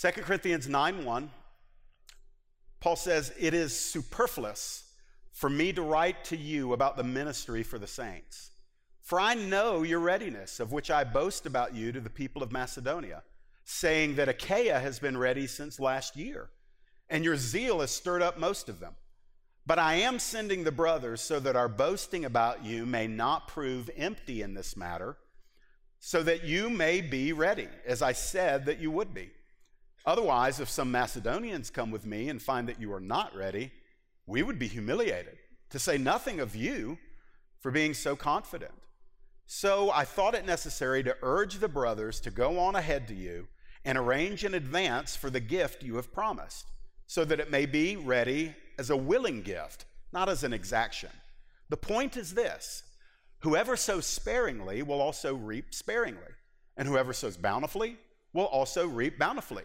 2 Corinthians 9 1, Paul says, It is superfluous for me to write to you about the ministry for the saints. For I know your readiness, of which I boast about you to the people of Macedonia, saying that Achaia has been ready since last year, and your zeal has stirred up most of them. But I am sending the brothers so that our boasting about you may not prove empty in this matter, so that you may be ready, as I said that you would be. Otherwise, if some Macedonians come with me and find that you are not ready, we would be humiliated, to say nothing of you for being so confident. So I thought it necessary to urge the brothers to go on ahead to you and arrange in advance for the gift you have promised, so that it may be ready as a willing gift, not as an exaction. The point is this whoever sows sparingly will also reap sparingly, and whoever sows bountifully will also reap bountifully.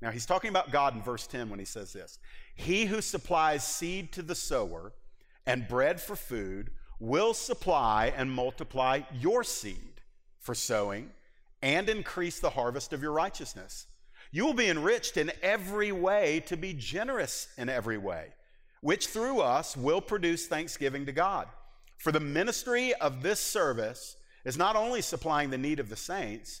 Now, he's talking about God in verse 10 when he says this He who supplies seed to the sower and bread for food will supply and multiply your seed for sowing and increase the harvest of your righteousness. You will be enriched in every way to be generous in every way which through us will produce thanksgiving to God. For the ministry of this service is not only supplying the need of the saints,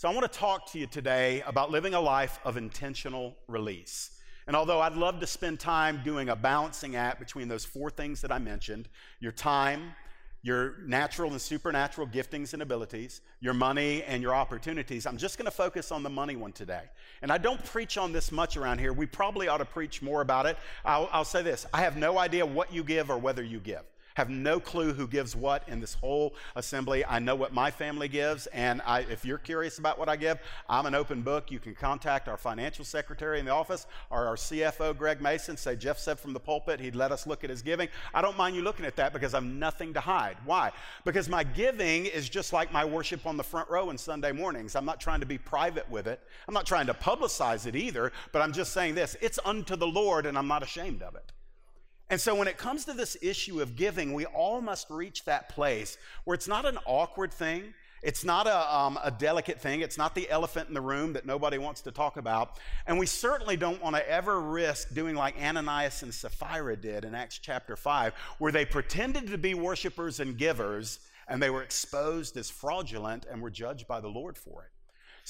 So, I want to talk to you today about living a life of intentional release. And although I'd love to spend time doing a balancing act between those four things that I mentioned your time, your natural and supernatural giftings and abilities, your money and your opportunities. I'm just going to focus on the money one today. And I don't preach on this much around here. We probably ought to preach more about it. I'll, I'll say this I have no idea what you give or whether you give have no clue who gives what in this whole assembly. I know what my family gives, and I, if you're curious about what I give, I'm an open book. You can contact our financial secretary in the office or our CFO, Greg Mason. Say, Jeff said from the pulpit he'd let us look at his giving. I don't mind you looking at that because I've nothing to hide. Why? Because my giving is just like my worship on the front row on Sunday mornings. I'm not trying to be private with it, I'm not trying to publicize it either, but I'm just saying this it's unto the Lord, and I'm not ashamed of it. And so, when it comes to this issue of giving, we all must reach that place where it's not an awkward thing. It's not a, um, a delicate thing. It's not the elephant in the room that nobody wants to talk about. And we certainly don't want to ever risk doing like Ananias and Sapphira did in Acts chapter 5, where they pretended to be worshipers and givers, and they were exposed as fraudulent and were judged by the Lord for it.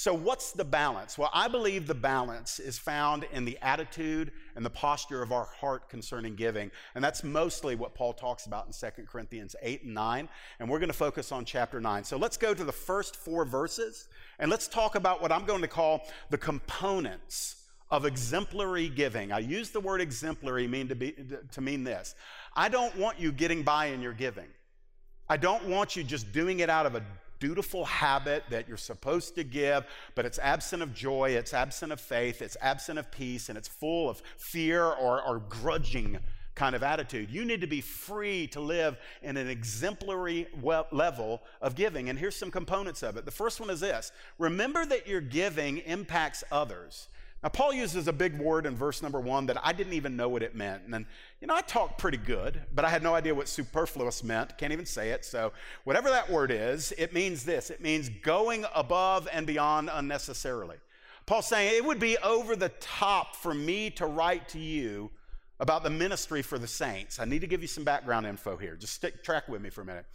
So, what's the balance? Well, I believe the balance is found in the attitude and the posture of our heart concerning giving. And that's mostly what Paul talks about in 2 Corinthians 8 and 9. And we're going to focus on chapter 9. So, let's go to the first four verses and let's talk about what I'm going to call the components of exemplary giving. I use the word exemplary mean to, be, to mean this I don't want you getting by in your giving. I don't want you just doing it out of a dutiful habit that you're supposed to give, but it's absent of joy, it's absent of faith, it's absent of peace, and it's full of fear or, or grudging kind of attitude. You need to be free to live in an exemplary level of giving. And here's some components of it. The first one is this remember that your giving impacts others. Now, Paul uses a big word in verse number one that I didn't even know what it meant. And, then, you know, I talk pretty good, but I had no idea what superfluous meant. Can't even say it. So, whatever that word is, it means this it means going above and beyond unnecessarily. Paul's saying it would be over the top for me to write to you about the ministry for the saints. I need to give you some background info here. Just stick track with me for a minute.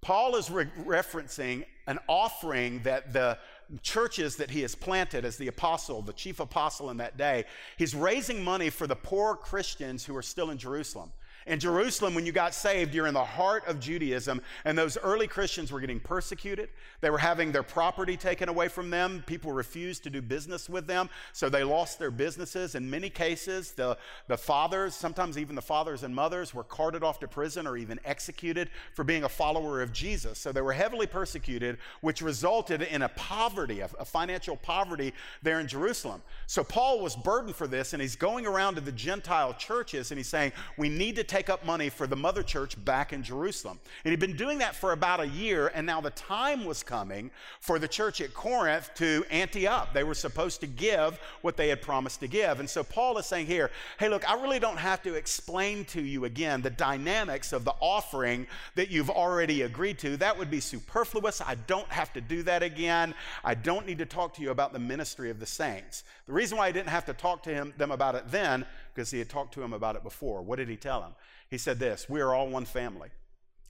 Paul is re- referencing an offering that the, churches that he has planted as the apostle, the chief apostle in that day, he's raising money for the poor Christians who are still in Jerusalem. In Jerusalem, when you got saved, you're in the heart of Judaism, and those early Christians were getting persecuted. They were having their property taken away from them. People refused to do business with them, so they lost their businesses. In many cases, the, the fathers, sometimes even the fathers and mothers, were carted off to prison or even executed for being a follower of Jesus. So they were heavily persecuted, which resulted in a poverty, a, a financial poverty there in Jerusalem. So Paul was burdened for this, and he's going around to the Gentile churches and he's saying, We need to take up money for the mother church back in Jerusalem. And he'd been doing that for about a year, and now the time was coming for the church at Corinth to ante up. They were supposed to give what they had promised to give. And so Paul is saying here, hey, look, I really don't have to explain to you again the dynamics of the offering that you've already agreed to. That would be superfluous. I don't have to do that again. I don't need to talk to you about the ministry of the saints. The reason why I didn't have to talk to him, them about it then because he had talked to him about it before. What did he tell him? He said this We are all one family.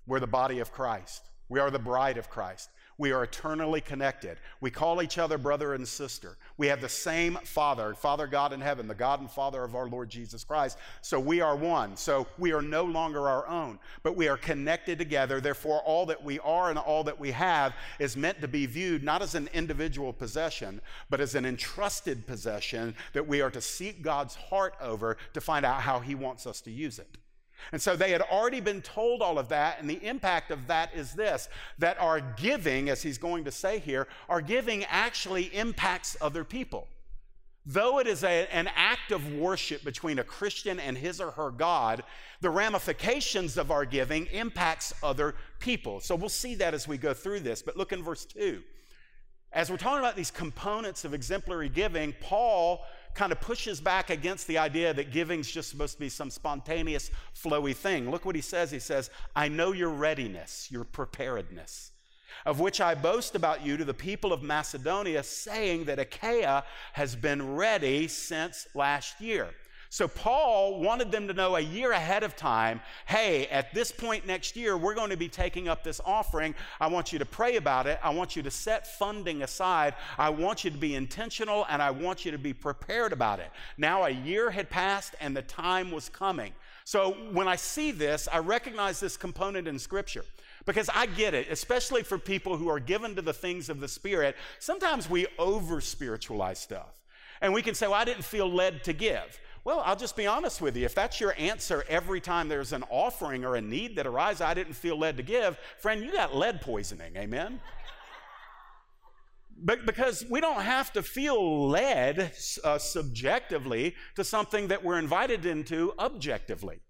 We're the body of Christ. We are the bride of Christ. We are eternally connected. We call each other brother and sister. We have the same Father, Father God in heaven, the God and Father of our Lord Jesus Christ. So we are one. So we are no longer our own, but we are connected together. Therefore, all that we are and all that we have is meant to be viewed not as an individual possession, but as an entrusted possession that we are to seek God's heart over to find out how He wants us to use it. And so they had already been told all of that, and the impact of that is this that our giving, as he's going to say here, our giving actually impacts other people. Though it is a, an act of worship between a Christian and his or her God, the ramifications of our giving impacts other people. So we'll see that as we go through this. But look in verse 2. As we're talking about these components of exemplary giving, Paul kind of pushes back against the idea that giving's just supposed to be some spontaneous, flowy thing. Look what he says. He says, I know your readiness, your preparedness, of which I boast about you to the people of Macedonia, saying that Achaia has been ready since last year. So Paul wanted them to know a year ahead of time hey, at this point next year, we're going to be taking up this offering. I want you to pray about it. I want you to set funding aside. I want you to be intentional and I want you to be prepared about it. Now, a year had passed and the time was coming. So when I see this, I recognize this component in Scripture. Because I get it, especially for people who are given to the things of the Spirit, sometimes we over spiritualize stuff. And we can say, well, I didn't feel led to give. Well, I'll just be honest with you. If that's your answer every time there's an offering or a need that arises, I didn't feel led to give, friend, you got lead poisoning. Amen? But because we don't have to feel led uh, subjectively to something that we're invited into objectively.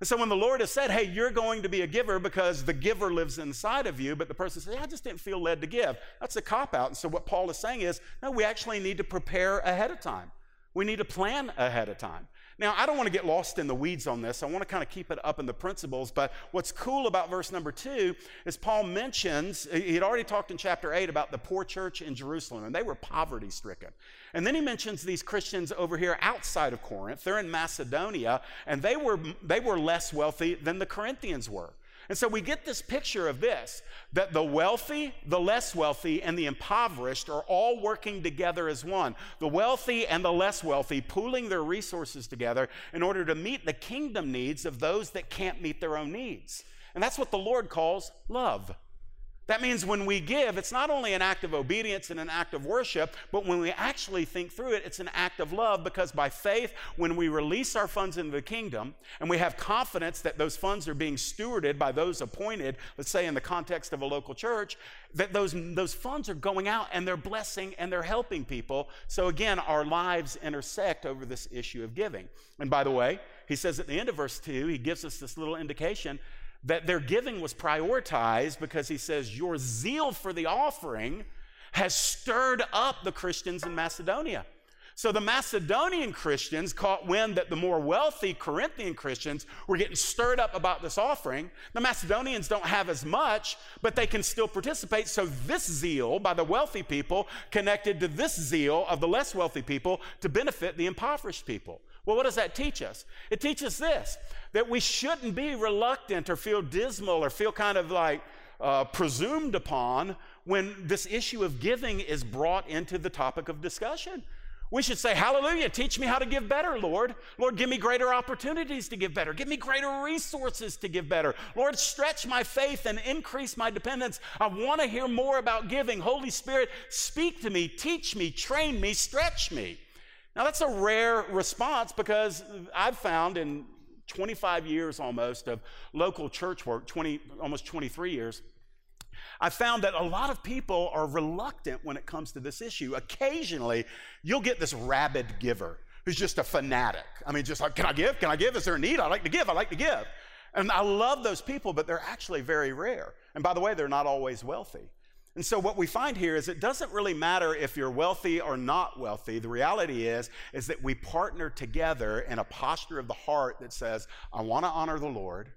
And so when the Lord has said, hey, you're going to be a giver because the giver lives inside of you, but the person says, I just didn't feel led to give, that's a cop out. And so what Paul is saying is, no, we actually need to prepare ahead of time. We need to plan ahead of time. Now, I don't want to get lost in the weeds on this. I want to kind of keep it up in the principles. But what's cool about verse number two is Paul mentions, he had already talked in chapter eight about the poor church in Jerusalem, and they were poverty stricken. And then he mentions these Christians over here outside of Corinth. They're in Macedonia, and they were, they were less wealthy than the Corinthians were. And so we get this picture of this that the wealthy, the less wealthy, and the impoverished are all working together as one. The wealthy and the less wealthy pooling their resources together in order to meet the kingdom needs of those that can't meet their own needs. And that's what the Lord calls love. That means when we give, it's not only an act of obedience and an act of worship, but when we actually think through it, it's an act of love because by faith, when we release our funds into the kingdom and we have confidence that those funds are being stewarded by those appointed, let's say in the context of a local church, that those, those funds are going out and they're blessing and they're helping people. So again, our lives intersect over this issue of giving. And by the way, he says at the end of verse 2, he gives us this little indication that their giving was prioritized because he says, Your zeal for the offering has stirred up the Christians in Macedonia. So the Macedonian Christians caught wind that the more wealthy Corinthian Christians were getting stirred up about this offering. The Macedonians don't have as much, but they can still participate. So this zeal by the wealthy people connected to this zeal of the less wealthy people to benefit the impoverished people. Well, what does that teach us? It teaches this that we shouldn't be reluctant or feel dismal or feel kind of like uh, presumed upon when this issue of giving is brought into the topic of discussion. We should say, Hallelujah, teach me how to give better, Lord. Lord, give me greater opportunities to give better. Give me greater resources to give better. Lord, stretch my faith and increase my dependence. I want to hear more about giving. Holy Spirit, speak to me, teach me, train me, stretch me. Now, that's a rare response because I've found in 25 years almost of local church work, 20, almost 23 years, I found that a lot of people are reluctant when it comes to this issue. Occasionally, you'll get this rabid giver who's just a fanatic. I mean, just like, can I give? Can I give? Is there a need? I like to give. I like to give. And I love those people, but they're actually very rare. And by the way, they're not always wealthy. And so what we find here is it doesn't really matter if you're wealthy or not wealthy. The reality is is that we partner together in a posture of the heart that says, I want to honor the Lord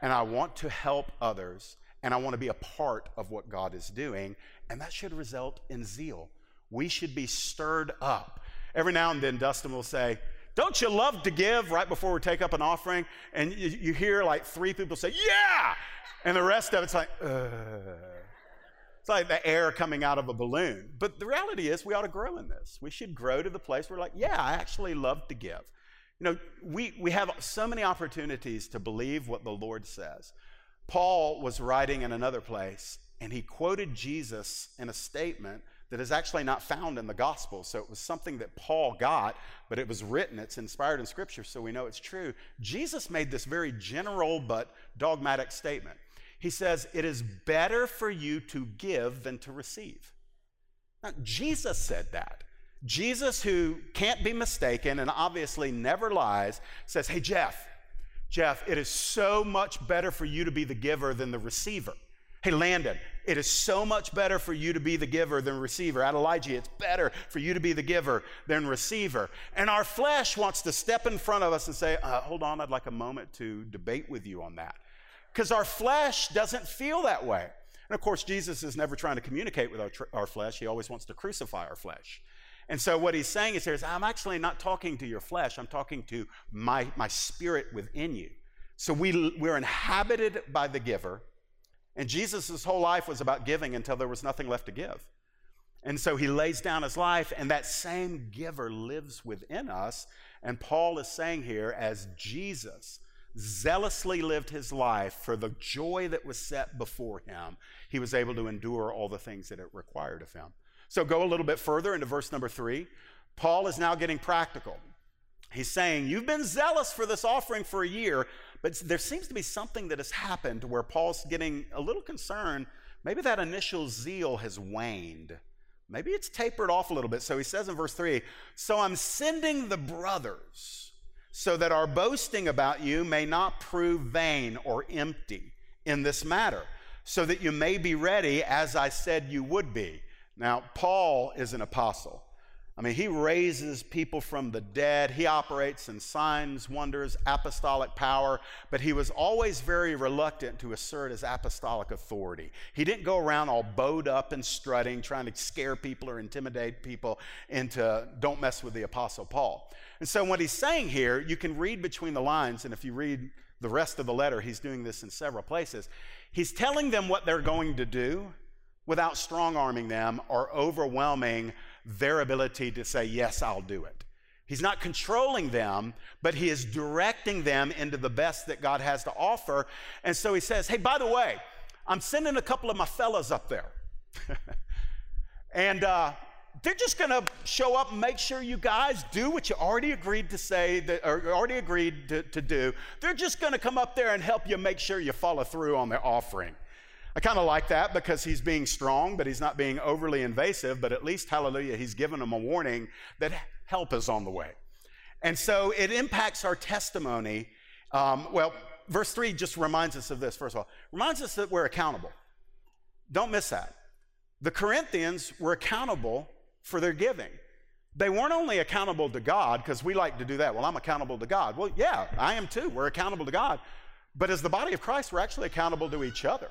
and I want to help others and I want to be a part of what God is doing, and that should result in zeal. We should be stirred up. Every now and then, Dustin will say, Don't you love to give right before we take up an offering? And you, you hear like three people say, Yeah! And the rest of it's like, Ugh. It's like the air coming out of a balloon. But the reality is, we ought to grow in this. We should grow to the place where, like, yeah, I actually love to give. You know, we, we have so many opportunities to believe what the Lord says. Paul was writing in another place, and he quoted Jesus in a statement that is actually not found in the gospel. So it was something that Paul got, but it was written, it's inspired in scripture, so we know it's true. Jesus made this very general but dogmatic statement. He says, It is better for you to give than to receive. Now, Jesus said that. Jesus, who can't be mistaken and obviously never lies, says, Hey, Jeff, Jeff, it is so much better for you to be the giver than the receiver. Hey, Landon, it is so much better for you to be the giver than receiver. Adelaide, it's better for you to be the giver than receiver. And our flesh wants to step in front of us and say, uh, hold on, I'd like a moment to debate with you on that. Because our flesh doesn't feel that way. And of course, Jesus is never trying to communicate with our, tr- our flesh, he always wants to crucify our flesh. And so what he's saying is here is I'm actually not talking to your flesh, I'm talking to my, my spirit within you. So we, we're inhabited by the giver. And Jesus' whole life was about giving until there was nothing left to give. And so he lays down his life, and that same giver lives within us. And Paul is saying here, as Jesus zealously lived his life for the joy that was set before him, he was able to endure all the things that it required of him. So go a little bit further into verse number three. Paul is now getting practical. He's saying, You've been zealous for this offering for a year, but there seems to be something that has happened where Paul's getting a little concerned. Maybe that initial zeal has waned. Maybe it's tapered off a little bit. So he says in verse 3 So I'm sending the brothers so that our boasting about you may not prove vain or empty in this matter, so that you may be ready as I said you would be. Now, Paul is an apostle. I mean, he raises people from the dead. He operates in signs, wonders, apostolic power, but he was always very reluctant to assert his apostolic authority. He didn't go around all bowed up and strutting, trying to scare people or intimidate people into don't mess with the apostle Paul. And so, what he's saying here, you can read between the lines, and if you read the rest of the letter, he's doing this in several places. He's telling them what they're going to do without strong arming them or overwhelming their ability to say, Yes, I'll do it. He's not controlling them, but he is directing them into the best that God has to offer. And so he says, Hey, by the way, I'm sending a couple of my fellas up there. and uh, they're just going to show up and make sure you guys do what you already agreed to say, that, or already agreed to, to do. They're just going to come up there and help you make sure you follow through on the offering. I kind of like that because he's being strong, but he's not being overly invasive. But at least, hallelujah, he's given them a warning that help is on the way. And so it impacts our testimony. Um, well, verse 3 just reminds us of this, first of all, reminds us that we're accountable. Don't miss that. The Corinthians were accountable for their giving. They weren't only accountable to God, because we like to do that. Well, I'm accountable to God. Well, yeah, I am too. We're accountable to God. But as the body of Christ, we're actually accountable to each other.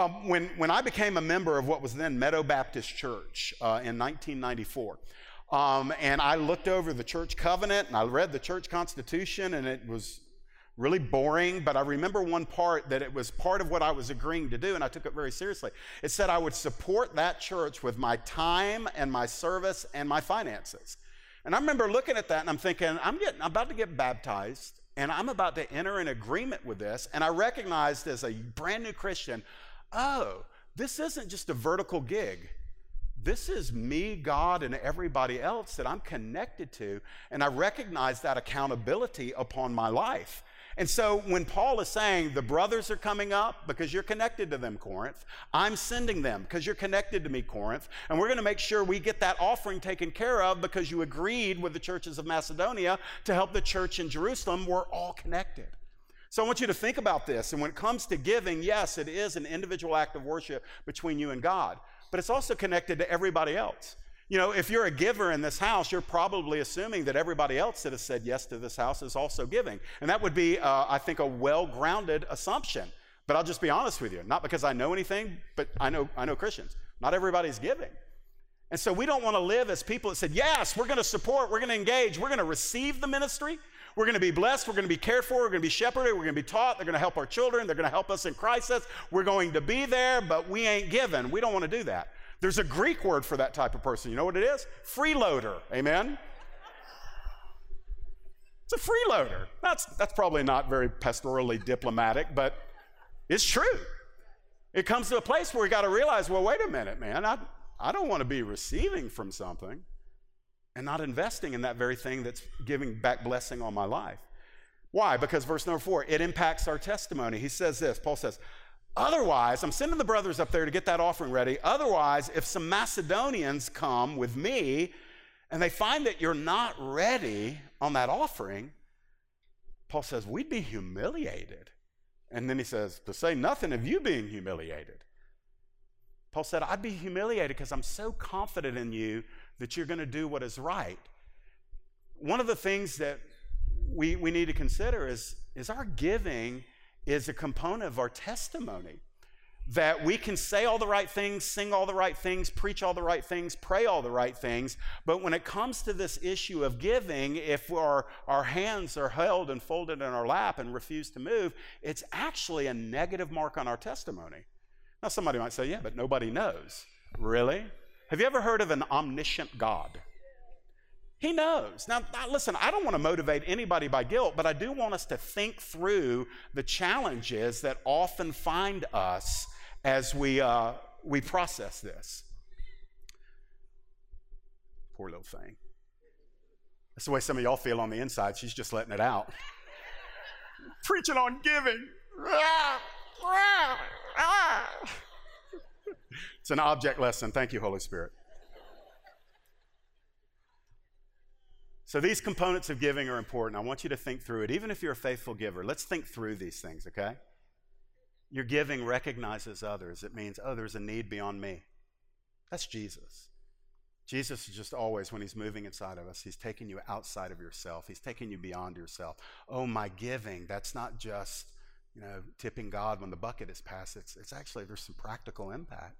Um, when, when I became a member of what was then Meadow Baptist Church uh, in 1994, um, and I looked over the church covenant and I read the church constitution, and it was really boring, but I remember one part that it was part of what I was agreeing to do, and I took it very seriously. It said I would support that church with my time and my service and my finances. And I remember looking at that and I'm thinking, I'm getting I'm about to get baptized and I'm about to enter an agreement with this. And I recognized as a brand new Christian, oh, this isn't just a vertical gig. This is me, God, and everybody else that I'm connected to. And I recognize that accountability upon my life. And so when Paul is saying the brothers are coming up because you're connected to them, Corinth, I'm sending them because you're connected to me, Corinth, and we're going to make sure we get that offering taken care of because you agreed with the churches of Macedonia to help the church in Jerusalem. We're all connected. So I want you to think about this. And when it comes to giving, yes, it is an individual act of worship between you and God, but it's also connected to everybody else. You know, if you're a giver in this house, you're probably assuming that everybody else that has said yes to this house is also giving. And that would be, uh, I think, a well grounded assumption. But I'll just be honest with you, not because I know anything, but I know, I know Christians. Not everybody's giving. And so we don't want to live as people that said, yes, we're going to support, we're going to engage, we're going to receive the ministry, we're going to be blessed, we're going to be cared for, we're going to be shepherded, we're going to be taught, they're going to help our children, they're going to help us in crisis, we're going to be there, but we ain't given. We don't want to do that. There's a Greek word for that type of person. You know what it is? Freeloader. Amen? It's a freeloader. That's, that's probably not very pastorally diplomatic, but it's true. It comes to a place where we got to realize well, wait a minute, man. I, I don't want to be receiving from something and not investing in that very thing that's giving back blessing on my life. Why? Because verse number four, it impacts our testimony. He says this Paul says, Otherwise, I'm sending the brothers up there to get that offering ready. Otherwise, if some Macedonians come with me and they find that you're not ready on that offering, Paul says, we'd be humiliated. And then he says, to say nothing of you being humiliated. Paul said, I'd be humiliated because I'm so confident in you that you're going to do what is right. One of the things that we, we need to consider is, is our giving is a component of our testimony. That we can say all the right things, sing all the right things, preach all the right things, pray all the right things, but when it comes to this issue of giving, if our, our hands are held and folded in our lap and refuse to move, it's actually a negative mark on our testimony. Now, somebody might say, yeah, but nobody knows. Really? Have you ever heard of an omniscient God? He knows. Now, listen, I don't want to motivate anybody by guilt, but I do want us to think through the challenges that often find us as we, uh, we process this. Poor little thing. That's the way some of y'all feel on the inside. She's just letting it out. Preaching on giving. it's an object lesson. Thank you, Holy Spirit. So, these components of giving are important. I want you to think through it. Even if you're a faithful giver, let's think through these things, okay? Your giving recognizes others. It means, oh, there's a need beyond me. That's Jesus. Jesus is just always, when he's moving inside of us, he's taking you outside of yourself. He's taking you beyond yourself. Oh, my giving, that's not just, you know, tipping God when the bucket is passed. It's, it's actually, there's some practical impact.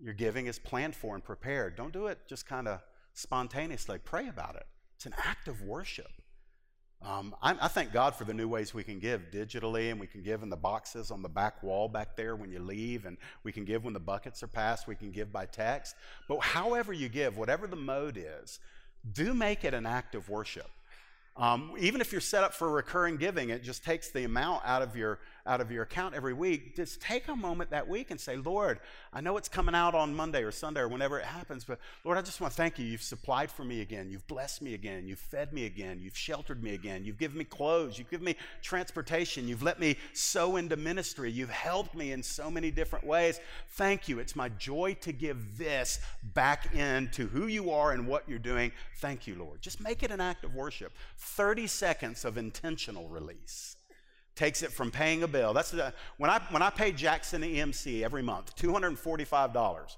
Your giving is planned for and prepared. Don't do it just kind of spontaneously. Pray about it. It's an act of worship. Um, I, I, thank God for the new ways we can give digitally, and we can give in the boxes on the back wall back there when you leave, and we can give when the buckets are passed. We can give by text. But however you give, whatever the mode is, do make it an act of worship. Um, even if you're set up for recurring giving, it just takes the amount out of your out of your account every week, just take a moment that week and say, Lord, I know it's coming out on Monday or Sunday or whenever it happens, but Lord, I just want to thank you. You've supplied for me again. You've blessed me again. You've fed me again. You've sheltered me again. You've given me clothes. You've given me transportation. You've let me sow into ministry. You've helped me in so many different ways. Thank you. It's my joy to give this back into who you are and what you're doing. Thank you, Lord. Just make it an act of worship. 30 seconds of intentional release takes it from paying a bill. That's the, when I when I pay Jackson EMC every month, two hundred and forty-five dollars.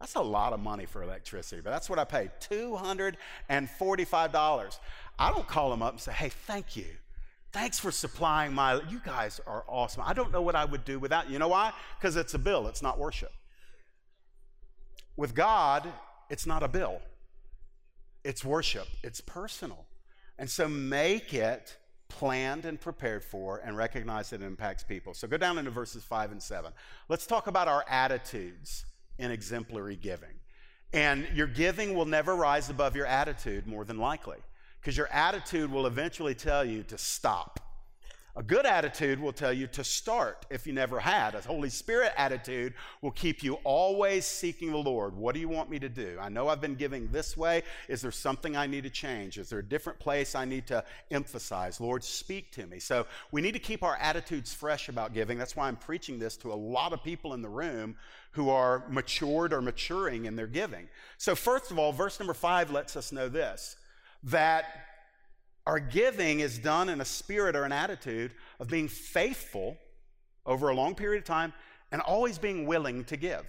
That's a lot of money for electricity, but that's what I pay, two hundred and forty-five dollars. I don't call them up and say, "Hey, thank you." Thanks for supplying my. You guys are awesome. I don't know what I would do without you. You know why? Because it's a bill, it's not worship. With God, it's not a bill, it's worship, it's personal. And so make it planned and prepared for, and recognize that it impacts people. So go down into verses 5 and 7. Let's talk about our attitudes in exemplary giving. And your giving will never rise above your attitude, more than likely, because your attitude will eventually tell you to stop a good attitude will tell you to start if you never had. A Holy Spirit attitude will keep you always seeking the Lord. What do you want me to do? I know I've been giving this way. Is there something I need to change? Is there a different place I need to emphasize? Lord, speak to me. So we need to keep our attitudes fresh about giving. That's why I'm preaching this to a lot of people in the room who are matured or maturing in their giving. So, first of all, verse number five lets us know this that our giving is done in a spirit or an attitude of being faithful over a long period of time and always being willing to give.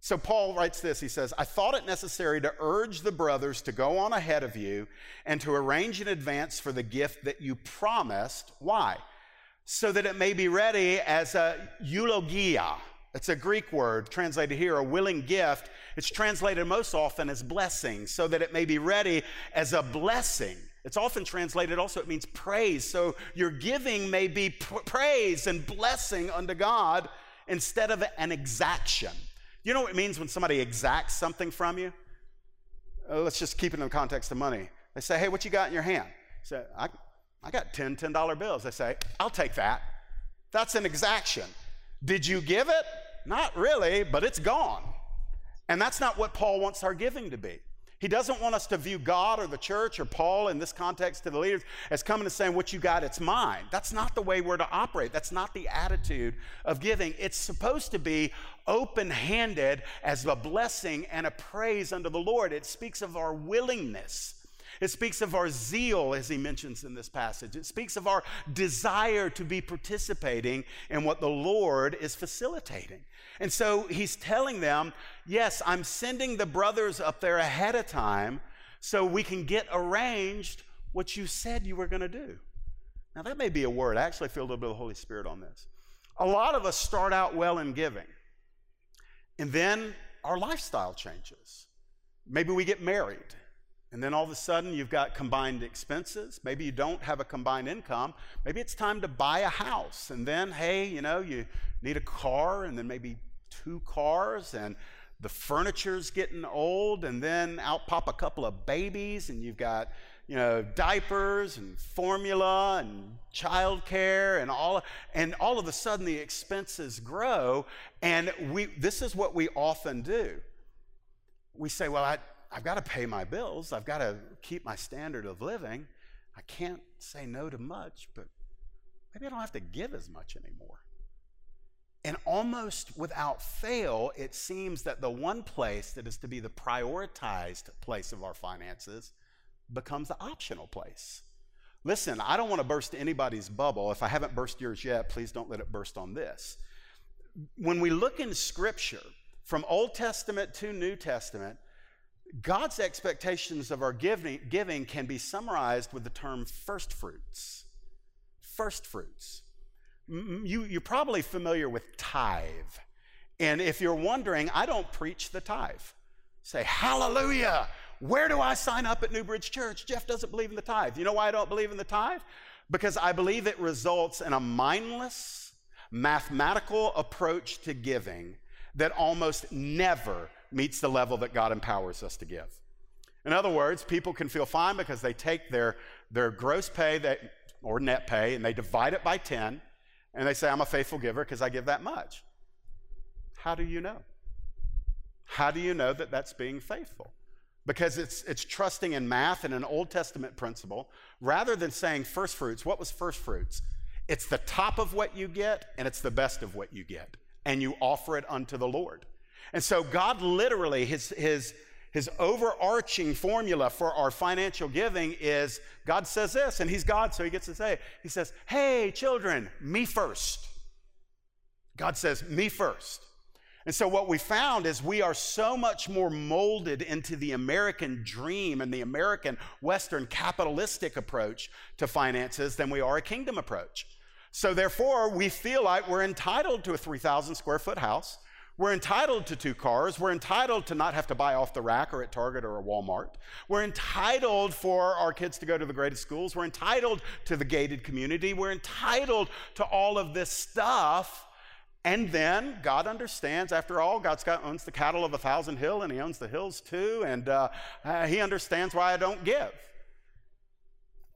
So Paul writes this he says, I thought it necessary to urge the brothers to go on ahead of you and to arrange in advance for the gift that you promised. Why? So that it may be ready as a eulogia. It's a Greek word translated here, a willing gift. It's translated most often as blessing, so that it may be ready as a blessing it's often translated also, it means praise. So your giving may be praise and blessing unto God instead of an exaction. You know what it means when somebody exacts something from you? Uh, let's just keep it in the context of money. They say, hey, what you got in your hand? say, I, I got 10 $10 bills. They say, I'll take that. That's an exaction. Did you give it? Not really, but it's gone. And that's not what Paul wants our giving to be. He doesn't want us to view God or the church or Paul in this context to the leaders as coming and saying, What you got, it's mine. That's not the way we're to operate. That's not the attitude of giving. It's supposed to be open handed as a blessing and a praise unto the Lord. It speaks of our willingness. It speaks of our zeal, as he mentions in this passage. It speaks of our desire to be participating in what the Lord is facilitating. And so he's telling them, yes, I'm sending the brothers up there ahead of time so we can get arranged what you said you were going to do. Now, that may be a word. I actually feel a little bit of the Holy Spirit on this. A lot of us start out well in giving, and then our lifestyle changes. Maybe we get married, and then all of a sudden you've got combined expenses. Maybe you don't have a combined income. Maybe it's time to buy a house, and then, hey, you know, you need a car, and then maybe two cars and the furniture's getting old and then out pop a couple of babies and you've got you know diapers and formula and childcare and all and all of a sudden the expenses grow and we this is what we often do we say well I, i've got to pay my bills i've got to keep my standard of living i can't say no to much but maybe i don't have to give as much anymore and almost without fail, it seems that the one place that is to be the prioritized place of our finances becomes the optional place. Listen, I don't want to burst anybody's bubble. If I haven't burst yours yet, please don't let it burst on this. When we look in Scripture, from Old Testament to New Testament, God's expectations of our giving, giving can be summarized with the term first fruits. First fruits you, you're probably familiar with tithe. And if you're wondering, I don't preach the tithe. Say, Hallelujah! Where do I sign up at New Bridge Church? Jeff doesn't believe in the tithe. You know why I don't believe in the tithe? Because I believe it results in a mindless, mathematical approach to giving that almost never meets the level that God empowers us to give. In other words, people can feel fine because they take their, their gross pay that, or net pay and they divide it by 10 and they say, I'm a faithful giver because I give that much. How do you know? How do you know that that's being faithful? Because it's, it's trusting in math and an Old Testament principle rather than saying first fruits. What was first fruits? It's the top of what you get and it's the best of what you get. And you offer it unto the Lord. And so God literally, his, his, his overarching formula for our financial giving is God says this, and He's God, so He gets to say, He says, Hey, children, me first. God says, Me first. And so, what we found is we are so much more molded into the American dream and the American Western capitalistic approach to finances than we are a kingdom approach. So, therefore, we feel like we're entitled to a 3,000 square foot house We're entitled to two cars. We're entitled to not have to buy off the rack or at Target or a Walmart. We're entitled for our kids to go to the greatest schools. We're entitled to the gated community. We're entitled to all of this stuff. And then God understands, after all, God's got, owns the cattle of a thousand hill and he owns the hills too. And uh, uh, he understands why I don't give.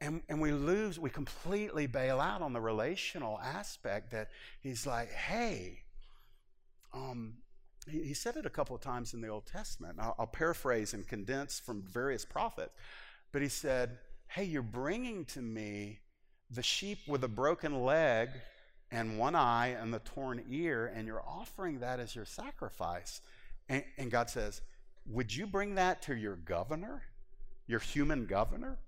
And, and we lose, we completely bail out on the relational aspect that he's like, hey, um, he, he, said it a couple of times in the Old Testament. I'll, I'll paraphrase and condense from various prophets. But he said, Hey, you're bringing to me the sheep with a broken leg and one eye and the torn ear, and you're offering that as your sacrifice. And, and, God says, Would you bring that to your governor, your human governor?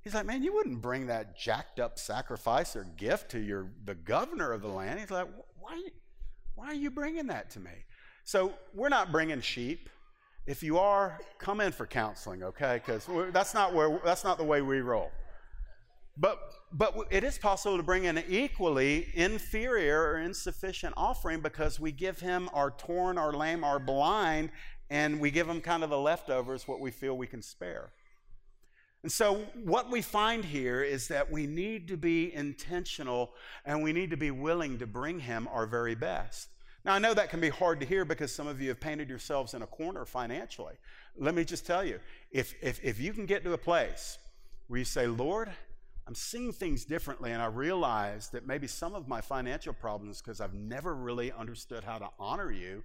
He's like, Man, you wouldn't bring that jacked up sacrifice or gift to your the governor of the land. He's like, Why? Why are you bringing that to me? So we're not bringing sheep. If you are, come in for counseling, okay? Because that's not where that's not the way we roll. But but it is possible to bring an equally inferior or insufficient offering because we give him our torn, our lame, our blind, and we give him kind of the leftovers, what we feel we can spare. And so, what we find here is that we need to be intentional and we need to be willing to bring Him our very best. Now, I know that can be hard to hear because some of you have painted yourselves in a corner financially. Let me just tell you if, if, if you can get to a place where you say, Lord, I'm seeing things differently, and I realize that maybe some of my financial problems because I've never really understood how to honor you,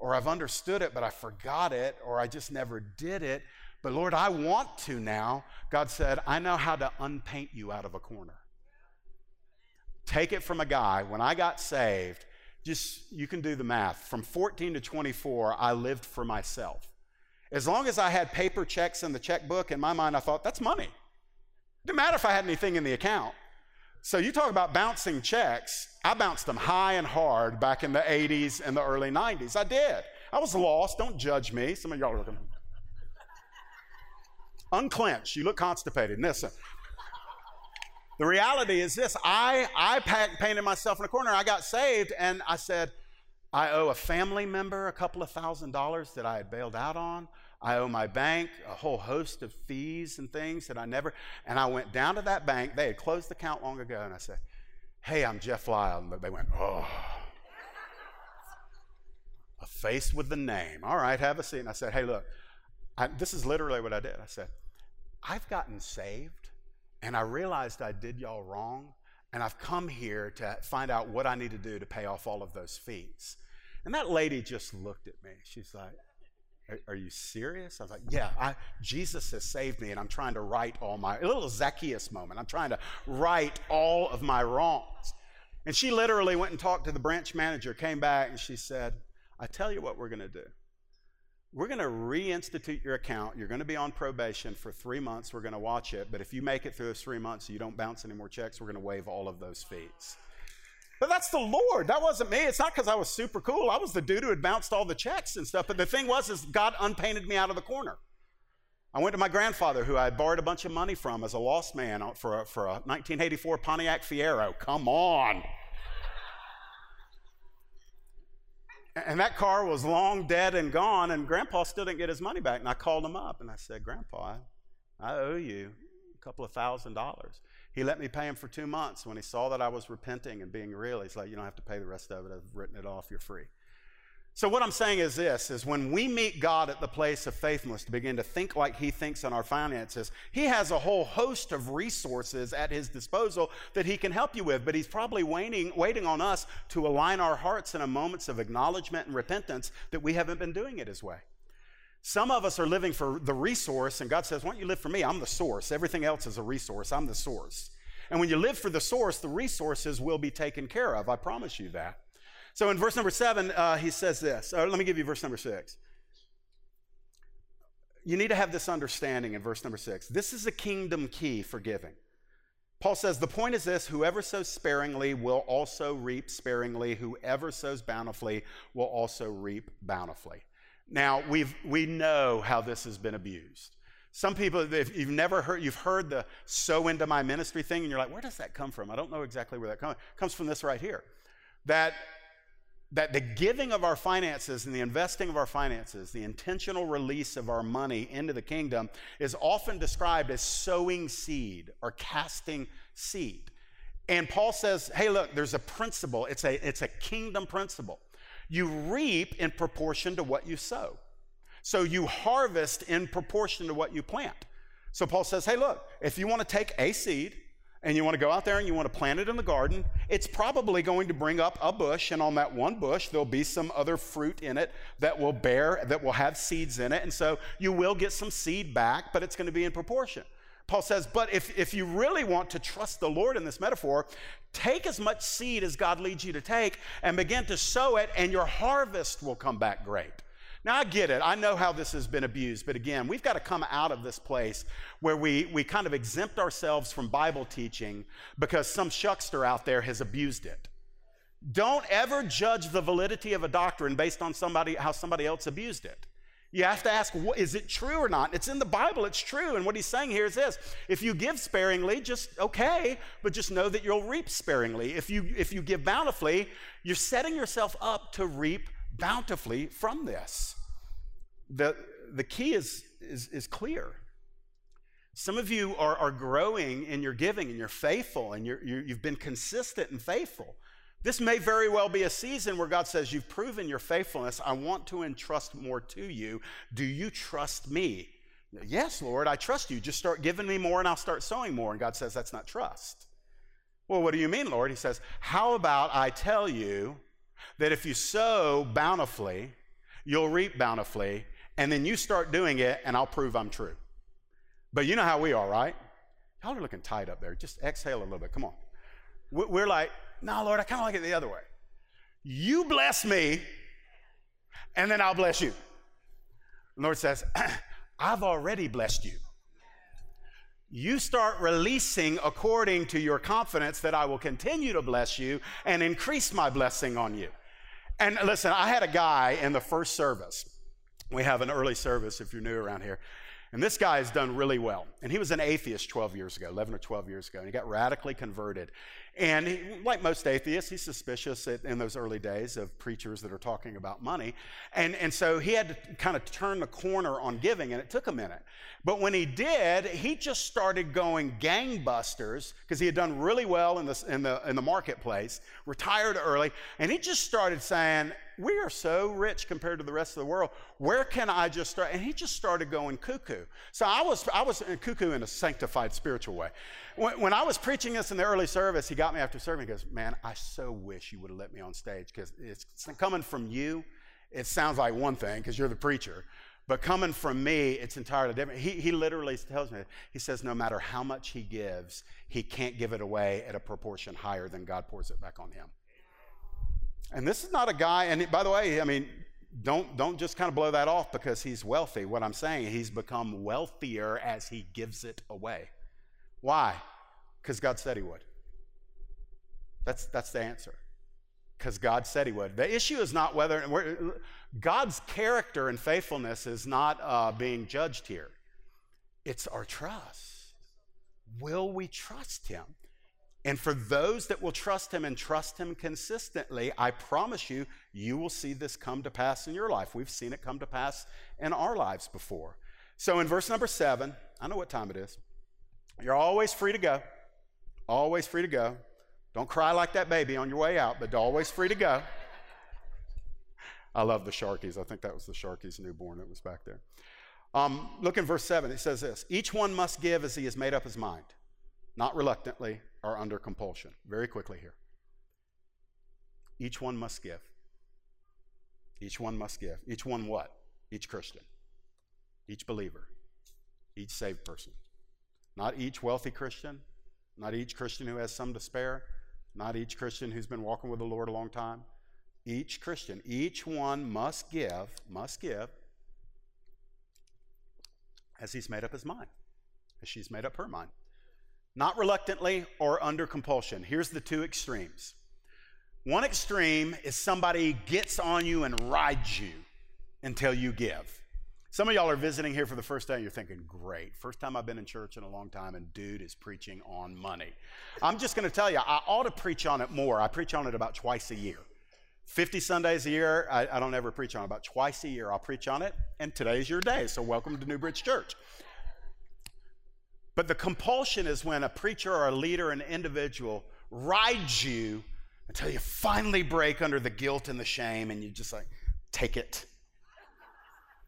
or I've understood it, but I forgot it, or I just never did it. But Lord, I want to now. God said, I know how to unpaint you out of a corner. Take it from a guy. When I got saved, just you can do the math. From 14 to 24, I lived for myself. As long as I had paper checks in the checkbook, in my mind, I thought, that's money. Didn't matter if I had anything in the account. So you talk about bouncing checks. I bounced them high and hard back in the 80s and the early 90s. I did. I was lost. Don't judge me. Some of y'all are looking. Unclench. You look constipated. Listen. The reality is this I, I painted myself in a corner. I got saved and I said, I owe a family member a couple of thousand dollars that I had bailed out on. I owe my bank a whole host of fees and things that I never. And I went down to that bank. They had closed the account long ago. And I said, Hey, I'm Jeff Lyle. And they went, Oh. A face with the name. All right, have a seat. And I said, Hey, look, I, this is literally what I did. I said, I've gotten saved and I realized I did y'all wrong. And I've come here to find out what I need to do to pay off all of those fees. And that lady just looked at me. She's like, are, are you serious? I was like, Yeah, I, Jesus has saved me, and I'm trying to right all my, little Zacchaeus moment. I'm trying to right all of my wrongs. And she literally went and talked to the branch manager, came back, and she said, I tell you what we're going to do we're going to reinstitute your account. You're going to be on probation for three months. We're going to watch it. But if you make it through those three months, you don't bounce any more checks, we're going to waive all of those fees. But that's the Lord. That wasn't me. It's not because I was super cool. I was the dude who had bounced all the checks and stuff. But the thing was, is God unpainted me out of the corner. I went to my grandfather, who I had borrowed a bunch of money from as a lost man uh, for a, for a 1984 Pontiac Fiero. Come on. And that car was long dead and gone, and Grandpa still didn't get his money back. And I called him up and I said, Grandpa, I owe you a couple of thousand dollars. He let me pay him for two months. When he saw that I was repenting and being real, he's like, You don't have to pay the rest of it. I've written it off. You're free. So what I'm saying is this is when we meet God at the place of faithfulness to begin to think like he thinks in our finances, he has a whole host of resources at his disposal that he can help you with, but he's probably waiting waiting on us to align our hearts in a moments of acknowledgement and repentance that we haven't been doing it his way. Some of us are living for the resource and God says, "Why don't you live for me? I'm the source. Everything else is a resource. I'm the source." And when you live for the source, the resources will be taken care of. I promise you that. So in verse number seven, uh, he says this. Uh, let me give you verse number six. You need to have this understanding in verse number six. This is a kingdom key for giving. Paul says, The point is this whoever sows sparingly will also reap sparingly, whoever sows bountifully will also reap bountifully. Now, we've, we know how this has been abused. Some people, if you've never heard, you've heard the sow into my ministry thing, and you're like, where does that come from? I don't know exactly where that comes. From. It comes from this right here. That that the giving of our finances and the investing of our finances, the intentional release of our money into the kingdom, is often described as sowing seed or casting seed. And Paul says, hey, look, there's a principle, it's a, it's a kingdom principle. You reap in proportion to what you sow. So you harvest in proportion to what you plant. So Paul says, hey, look, if you want to take a seed, and you want to go out there and you want to plant it in the garden, it's probably going to bring up a bush, and on that one bush, there'll be some other fruit in it that will bear, that will have seeds in it. And so you will get some seed back, but it's going to be in proportion. Paul says, but if, if you really want to trust the Lord in this metaphor, take as much seed as God leads you to take and begin to sow it, and your harvest will come back great. Now, I get it. I know how this has been abused, but again, we've got to come out of this place where we, we kind of exempt ourselves from Bible teaching because some shuckster out there has abused it. Don't ever judge the validity of a doctrine based on somebody, how somebody else abused it. You have to ask, is it true or not? It's in the Bible, it's true. And what he's saying here is this if you give sparingly, just okay, but just know that you'll reap sparingly. If you, if you give bountifully, you're setting yourself up to reap bountifully from this. The, the key is, is, is clear. Some of you are, are growing in your giving and you're faithful and you're, you have been consistent and faithful. This may very well be a season where God says, You've proven your faithfulness. I want to entrust more to you. Do you trust me? Yes, Lord, I trust you. Just start giving me more and I'll start sowing more. And God says, That's not trust. Well, what do you mean, Lord? He says, How about I tell you that if you sow bountifully, you'll reap bountifully, and then you start doing it, and I'll prove I'm true. But you know how we are, right? Y'all are looking tight up there. Just exhale a little bit. Come on. We're like, no, Lord, I kind of like it the other way. You bless me, and then I'll bless you. The Lord says, I've already blessed you. You start releasing according to your confidence that I will continue to bless you and increase my blessing on you. And listen, I had a guy in the first service. We have an early service if you're new around here. And this guy has done really well. And he was an atheist 12 years ago, 11 or 12 years ago, and he got radically converted. And he, like most atheists, he's suspicious in those early days of preachers that are talking about money. And, and so he had to kind of turn the corner on giving, and it took a minute. But when he did, he just started going gangbusters because he had done really well in the, in, the, in the marketplace, retired early, and he just started saying, we are so rich compared to the rest of the world. Where can I just start? And he just started going cuckoo. So I was, I was cuckoo in a sanctified spiritual way. When, when I was preaching this in the early service, he got me after serving. He goes, Man, I so wish you would have let me on stage because it's coming from you. It sounds like one thing because you're the preacher. But coming from me, it's entirely different. He, he literally tells me, he says, no matter how much he gives, he can't give it away at a proportion higher than God pours it back on him. And this is not a guy, and by the way, I mean, don't, don't just kind of blow that off because he's wealthy. What I'm saying, he's become wealthier as he gives it away. Why? Because God said he would. That's, that's the answer. Because God said he would. The issue is not whether, God's character and faithfulness is not uh, being judged here, it's our trust. Will we trust him? And for those that will trust him and trust him consistently, I promise you, you will see this come to pass in your life. We've seen it come to pass in our lives before. So in verse number seven, I know what time it is. You're always free to go. Always free to go. Don't cry like that baby on your way out, but always free to go. I love the Sharkies. I think that was the Sharkies newborn that was back there. Um, look in verse 7. It says this Each one must give as he has made up his mind, not reluctantly or under compulsion. Very quickly here. Each one must give. Each one must give. Each one what? Each Christian. Each believer. Each saved person. Not each wealthy Christian. Not each Christian who has some to spare. Not each Christian who's been walking with the Lord a long time. Each Christian. Each one must give, must give, as he's made up his mind, as she's made up her mind not reluctantly or under compulsion. Here's the two extremes. One extreme is somebody gets on you and rides you until you give. Some of y'all are visiting here for the first time. You're thinking, great, first time I've been in church in a long time, and dude is preaching on money. I'm just going to tell you, I ought to preach on it more. I preach on it about twice a year. 50 Sundays a year, I, I don't ever preach on it. About twice a year, I'll preach on it, and today's your day, so welcome to New Bridge Church. But the compulsion is when a preacher or a leader, an individual, rides you until you finally break under the guilt and the shame, and you just like, take it.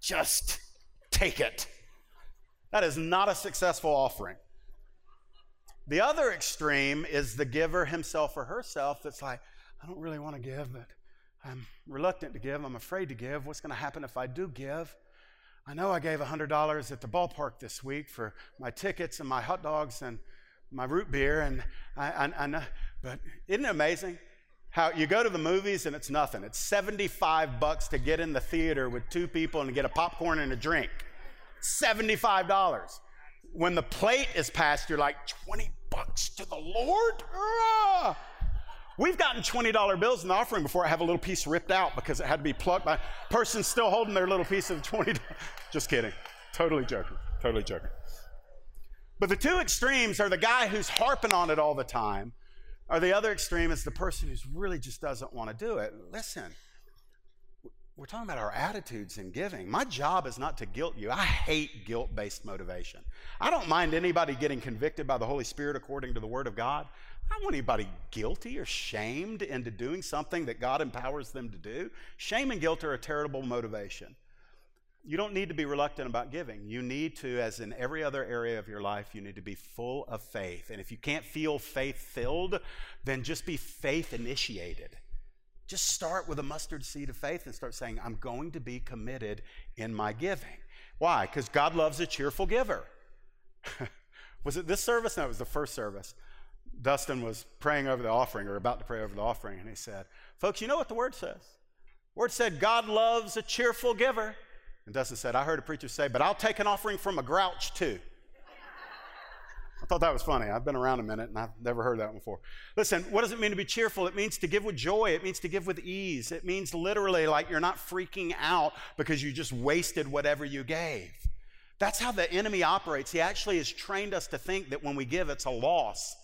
Just take it. That is not a successful offering. The other extreme is the giver himself or herself that's like, I don't really want to give, but I'm reluctant to give. I'm afraid to give. What's going to happen if I do give? I know I gave $100 at the ballpark this week for my tickets and my hot dogs and my root beer, and I, I, I know, but isn't it amazing how you go to the movies and it's nothing? It's 75 bucks to get in the theater with two people and get a popcorn and a drink. $75. When the plate is passed, you're like, 20 bucks to the Lord? We've gotten $20 bills in the offering before I have a little piece ripped out because it had to be plucked by person still holding their little piece of the 20 Just kidding. Totally joking. Totally joking. But the two extremes are the guy who's harping on it all the time, or the other extreme is the person who really just doesn't want to do it. Listen, we're talking about our attitudes in giving. My job is not to guilt you. I hate guilt based motivation. I don't mind anybody getting convicted by the Holy Spirit according to the Word of God. I don't want anybody guilty or shamed into doing something that God empowers them to do. Shame and guilt are a terrible motivation. You don't need to be reluctant about giving. You need to, as in every other area of your life, you need to be full of faith. And if you can't feel faith filled, then just be faith initiated. Just start with a mustard seed of faith and start saying, I'm going to be committed in my giving. Why? Because God loves a cheerful giver. was it this service? No, it was the first service. Dustin was praying over the offering or about to pray over the offering, and he said, Folks, you know what the word says? The word said, God loves a cheerful giver. And Dustin said, I heard a preacher say, but I'll take an offering from a grouch too. I thought that was funny. I've been around a minute and I've never heard that before. Listen, what does it mean to be cheerful? It means to give with joy. It means to give with ease. It means literally like you're not freaking out because you just wasted whatever you gave. That's how the enemy operates. He actually has trained us to think that when we give, it's a loss.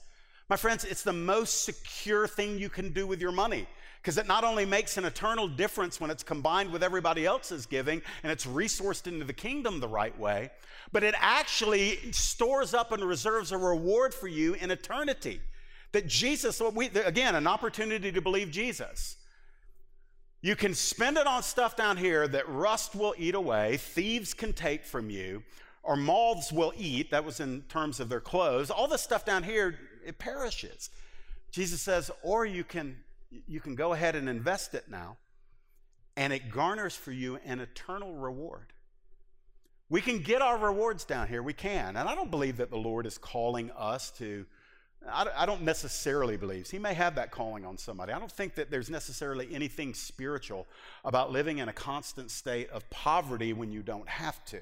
My friends, it's the most secure thing you can do with your money because it not only makes an eternal difference when it's combined with everybody else's giving and it's resourced into the kingdom the right way, but it actually stores up and reserves a reward for you in eternity. That Jesus, we, again, an opportunity to believe Jesus. You can spend it on stuff down here that rust will eat away, thieves can take from you, or moths will eat. That was in terms of their clothes. All this stuff down here, it perishes. Jesus says, or you can you can go ahead and invest it now, and it garners for you an eternal reward. We can get our rewards down here. We can. And I don't believe that the Lord is calling us to, I don't necessarily believe. He may have that calling on somebody. I don't think that there's necessarily anything spiritual about living in a constant state of poverty when you don't have to.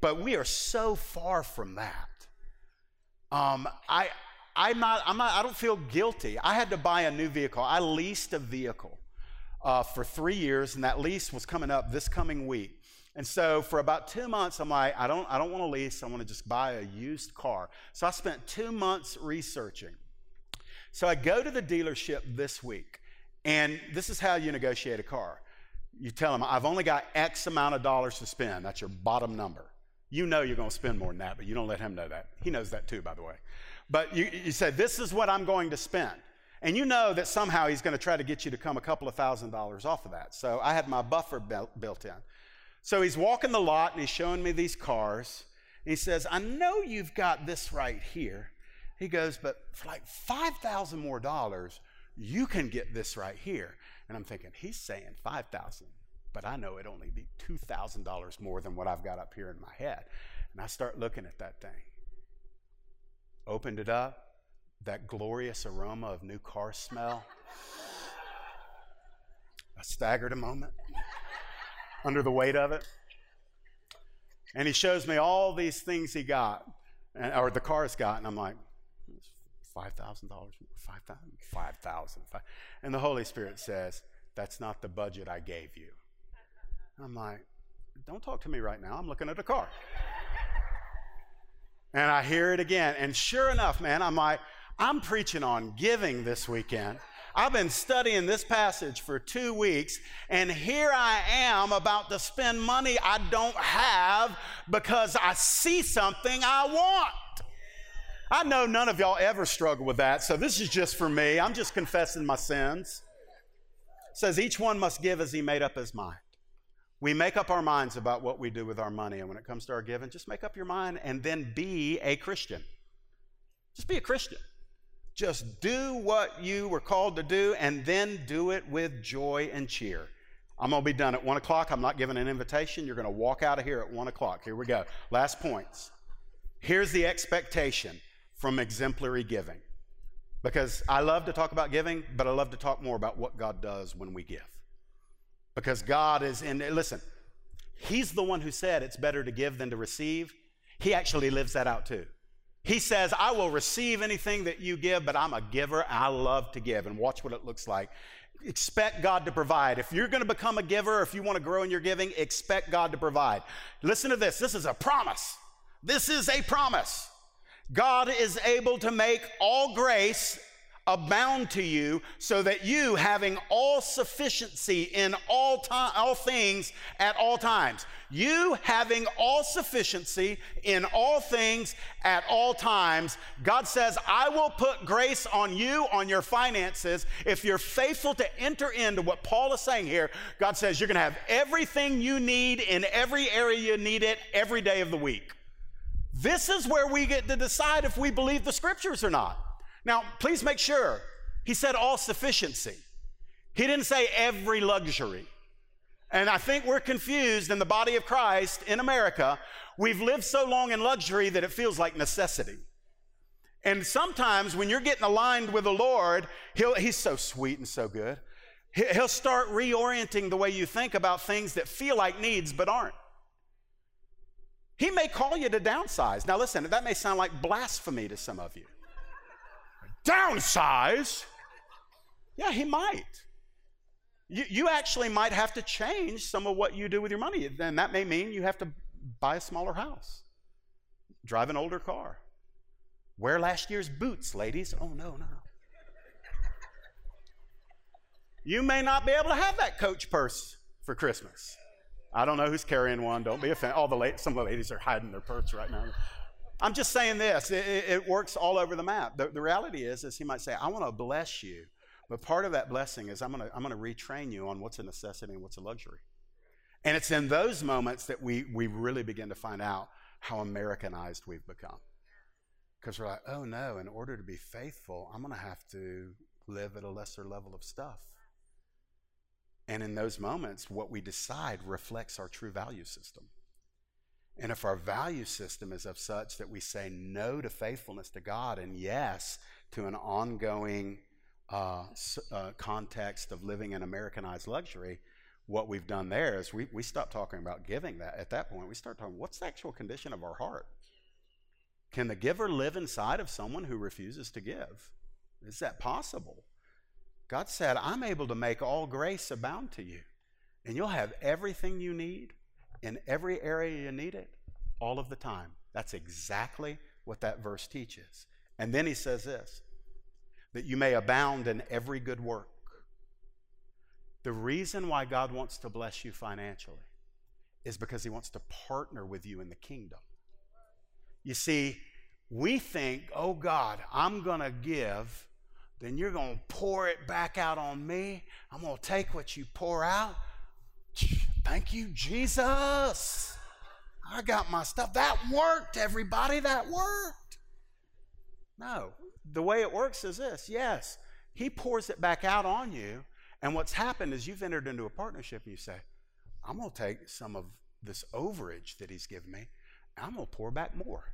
But we are so far from that. Um, I, I'm not, I'm not, I don't feel guilty. I had to buy a new vehicle. I leased a vehicle uh, for three years, and that lease was coming up this coming week. And so for about two months, I'm like, I don't, I don't want to lease. I want to just buy a used car. So I spent two months researching. So I go to the dealership this week, and this is how you negotiate a car. You tell them, I've only got X amount of dollars to spend. That's your bottom number. You know you're going to spend more than that, but you don't let him know that. He knows that too, by the way. But you, you say, This is what I'm going to spend. And you know that somehow he's going to try to get you to come a couple of thousand dollars off of that. So I had my buffer built in. So he's walking the lot and he's showing me these cars. He says, I know you've got this right here. He goes, but for like 5,000 more dollars, you can get this right here. And I'm thinking, he's saying 5,000, but I know it only be $2,000 more than what I've got up here in my head. And I start looking at that thing opened it up, that glorious aroma of new car smell. I staggered a moment under the weight of it. And he shows me all these things he got, or the car's got, and I'm like, $5,000, 5000 5000 And the Holy Spirit says, That's not the budget I gave you. I'm like, Don't talk to me right now. I'm looking at a car. And I hear it again. And sure enough, man, I'm like, I'm preaching on giving this weekend. I've been studying this passage for two weeks, and here I am about to spend money I don't have because I see something I want. I know none of y'all ever struggle with that, so this is just for me. I'm just confessing my sins. It says each one must give as he made up his mind. We make up our minds about what we do with our money, and when it comes to our giving, just make up your mind and then be a Christian. Just be a Christian. Just do what you were called to do and then do it with joy and cheer. I'm going to be done at 1 o'clock. I'm not giving an invitation. You're going to walk out of here at 1 o'clock. Here we go. Last points. Here's the expectation from exemplary giving. Because I love to talk about giving, but I love to talk more about what God does when we give. Because God is in, listen, He's the one who said it's better to give than to receive. He actually lives that out too. He says, I will receive anything that you give, but I'm a giver. I love to give. And watch what it looks like. Expect God to provide. If you're going to become a giver, if you want to grow in your giving, expect God to provide. Listen to this. This is a promise. This is a promise. God is able to make all grace abound to you so that you having all sufficiency in all time all things at all times. You having all sufficiency in all things at all times. God says i will put grace on you on your finances. If you're faithful to enter into what paul is saying here god says you're going to have everything you need in every area you need it every day of the week. This is where we get to decide if we believe the scriptures or not now, please make sure he said all sufficiency. He didn't say every luxury. And I think we're confused in the body of Christ in America. We've lived so long in luxury that it feels like necessity. And sometimes when you're getting aligned with the Lord, He's so sweet and so good. He'll start reorienting the way you think about things that feel like needs but aren't. He may call you to downsize. Now, listen, that may sound like blasphemy to some of you downsize. Yeah, he might. You, you actually might have to change some of what you do with your money. Then that may mean you have to buy a smaller house, drive an older car, wear last year's boots, ladies. Oh, no, no. You may not be able to have that coach purse for Christmas. I don't know who's carrying one. Don't be offended. All the ladies, some of the ladies are hiding their purse right now. I'm just saying this. It, it, works all over the map. The, the reality is, is he might say, I want to bless you. But part of that blessing is I'm going to I'm going to retrain you on what's a necessity and what's a luxury. And it's in those moments that we, we really begin to find out how Americanized we've become. Because we're like, oh no, in order to be faithful, I'm going to have to live at a lesser level of stuff. And in those moments, what we decide reflects our true value system. And if our value system is of such that we say no to faithfulness to God and yes to an ongoing uh, uh, context of living in Americanized luxury, what we've done there is we, we stop talking about giving that. At that point, we start talking, what's the actual condition of our heart? Can the giver live inside of someone who refuses to give? Is that possible? God said, I'm able to make all grace abound to you, and you'll have everything you need in every area you need it, all of the time. That's exactly what that verse teaches. And then he says this that you may abound in every good work. The reason why God wants to bless you financially is because he wants to partner with you in the kingdom. You see, we think, oh God, I'm going to give, then you're going to pour it back out on me. I'm going to take what you pour out Thank you, Jesus. I got my stuff. That worked, everybody. That worked. No, the way it works is this yes, He pours it back out on you. And what's happened is you've entered into a partnership and you say, I'm going to take some of this overage that He's given me, and I'm going to pour back more.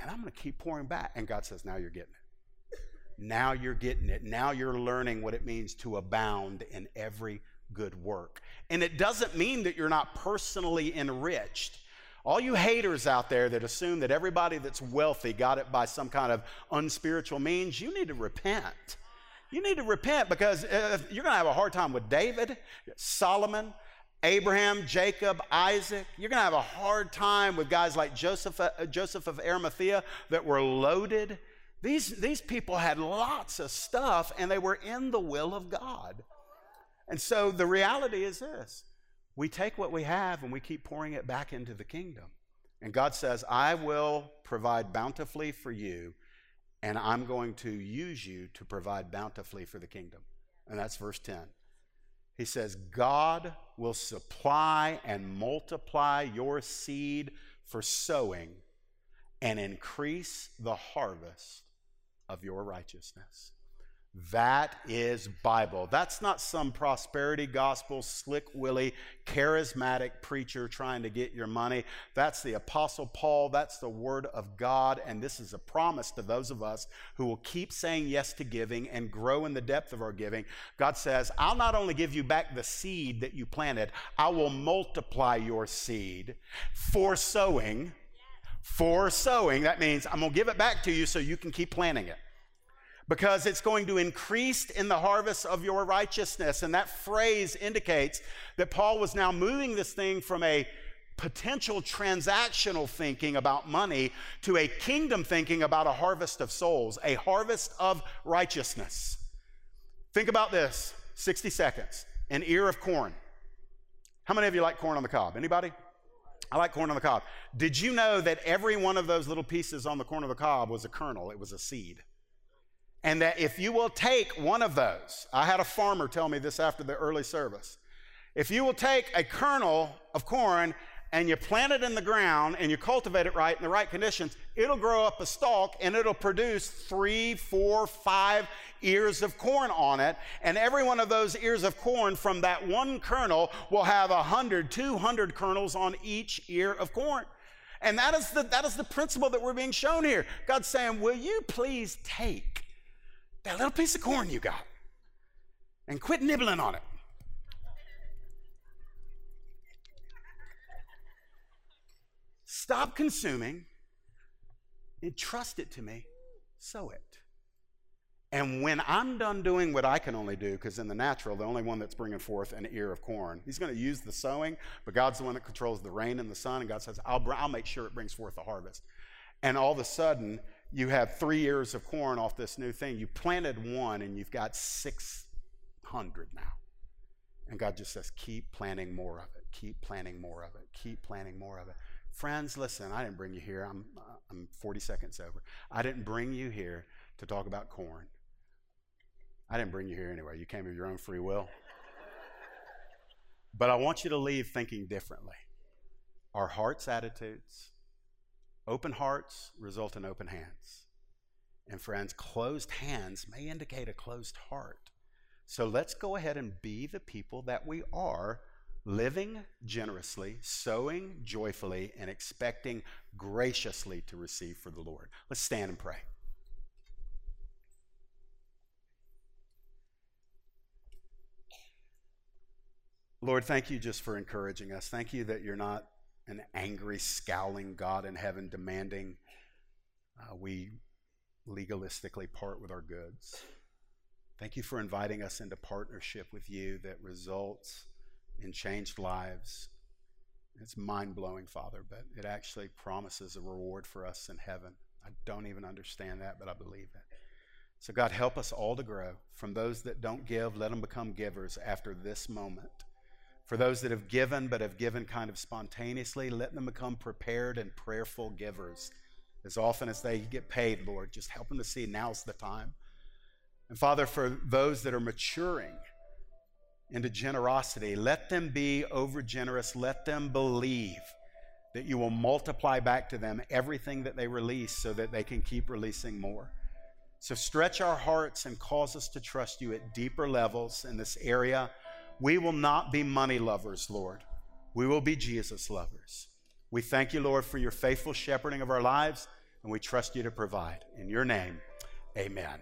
And I'm going to keep pouring back. And God says, Now you're getting it. Now you're getting it. Now you're learning what it means to abound in every good work. And it doesn't mean that you're not personally enriched. All you haters out there that assume that everybody that's wealthy got it by some kind of unspiritual means, you need to repent. You need to repent because uh, you're going to have a hard time with David, Solomon, Abraham, Jacob, Isaac. You're going to have a hard time with guys like Joseph, uh, Joseph of Arimathea that were loaded These, these people had lots of stuff and they were in the will of God. And so the reality is this we take what we have and we keep pouring it back into the kingdom. And God says, I will provide bountifully for you, and I'm going to use you to provide bountifully for the kingdom. And that's verse 10. He says, God will supply and multiply your seed for sowing and increase the harvest of your righteousness. That is Bible. That's not some prosperity gospel, slick willy, charismatic preacher trying to get your money. That's the Apostle Paul. That's the Word of God. And this is a promise to those of us who will keep saying yes to giving and grow in the depth of our giving. God says, I'll not only give you back the seed that you planted, I will multiply your seed for sowing. For sowing. That means I'm going to give it back to you so you can keep planting it because it's going to increase in the harvest of your righteousness. And that phrase indicates that Paul was now moving this thing from a potential transactional thinking about money to a kingdom thinking about a harvest of souls, a harvest of righteousness. Think about this 60 seconds an ear of corn. How many of you like corn on the cob? Anybody? I like corn on the cob. Did you know that every one of those little pieces on the corn of the cob was a kernel? It was a seed. And that if you will take one of those, I had a farmer tell me this after the early service. If you will take a kernel of corn and you plant it in the ground and you cultivate it right in the right conditions, it'll grow up a stalk and it'll produce three, four, five ears of corn on it. And every one of those ears of corn from that one kernel will have 100, 200 kernels on each ear of corn. And that is the, that is the principle that we're being shown here. God's saying, Will you please take that little piece of corn you got and quit nibbling on it. Stop consuming and trust it to me, sow it. And when I'm done doing what I can only do, because in the natural, the only one that's bringing forth an ear of corn, he's going to use the sowing, but God's the one that controls the rain and the sun. And God says, I'll, I'll make sure it brings forth the harvest. And all of a sudden, you have three ears of corn off this new thing. You planted one and you've got 600 now. And God just says, keep planting more of it, keep planting more of it, keep planting more of it. Friends, listen, I didn't bring you here. I'm, I'm 40 seconds over. I didn't bring you here to talk about corn. I didn't bring you here anyway. You came of your own free will. but I want you to leave thinking differently. Our hearts' attitudes, Open hearts result in open hands. And friends, closed hands may indicate a closed heart. So let's go ahead and be the people that we are, living generously, sowing joyfully, and expecting graciously to receive for the Lord. Let's stand and pray. Lord, thank you just for encouraging us. Thank you that you're not an angry, scowling God in heaven demanding uh, we legalistically part with our goods. Thank you for inviting us into partnership with you that results in changed lives. It's mind blowing, Father, but it actually promises a reward for us in heaven. I don't even understand that, but I believe it. So, God, help us all to grow. From those that don't give, let them become givers after this moment. For those that have given, but have given kind of spontaneously, let them become prepared and prayerful givers. As often as they get paid, Lord, just help them to see now's the time. And Father, for those that are maturing into generosity, let them be over generous. Let them believe that you will multiply back to them everything that they release so that they can keep releasing more. So stretch our hearts and cause us to trust you at deeper levels in this area we will not be money lovers, Lord. We will be Jesus lovers. We thank you, Lord, for your faithful shepherding of our lives, and we trust you to provide. In your name, amen.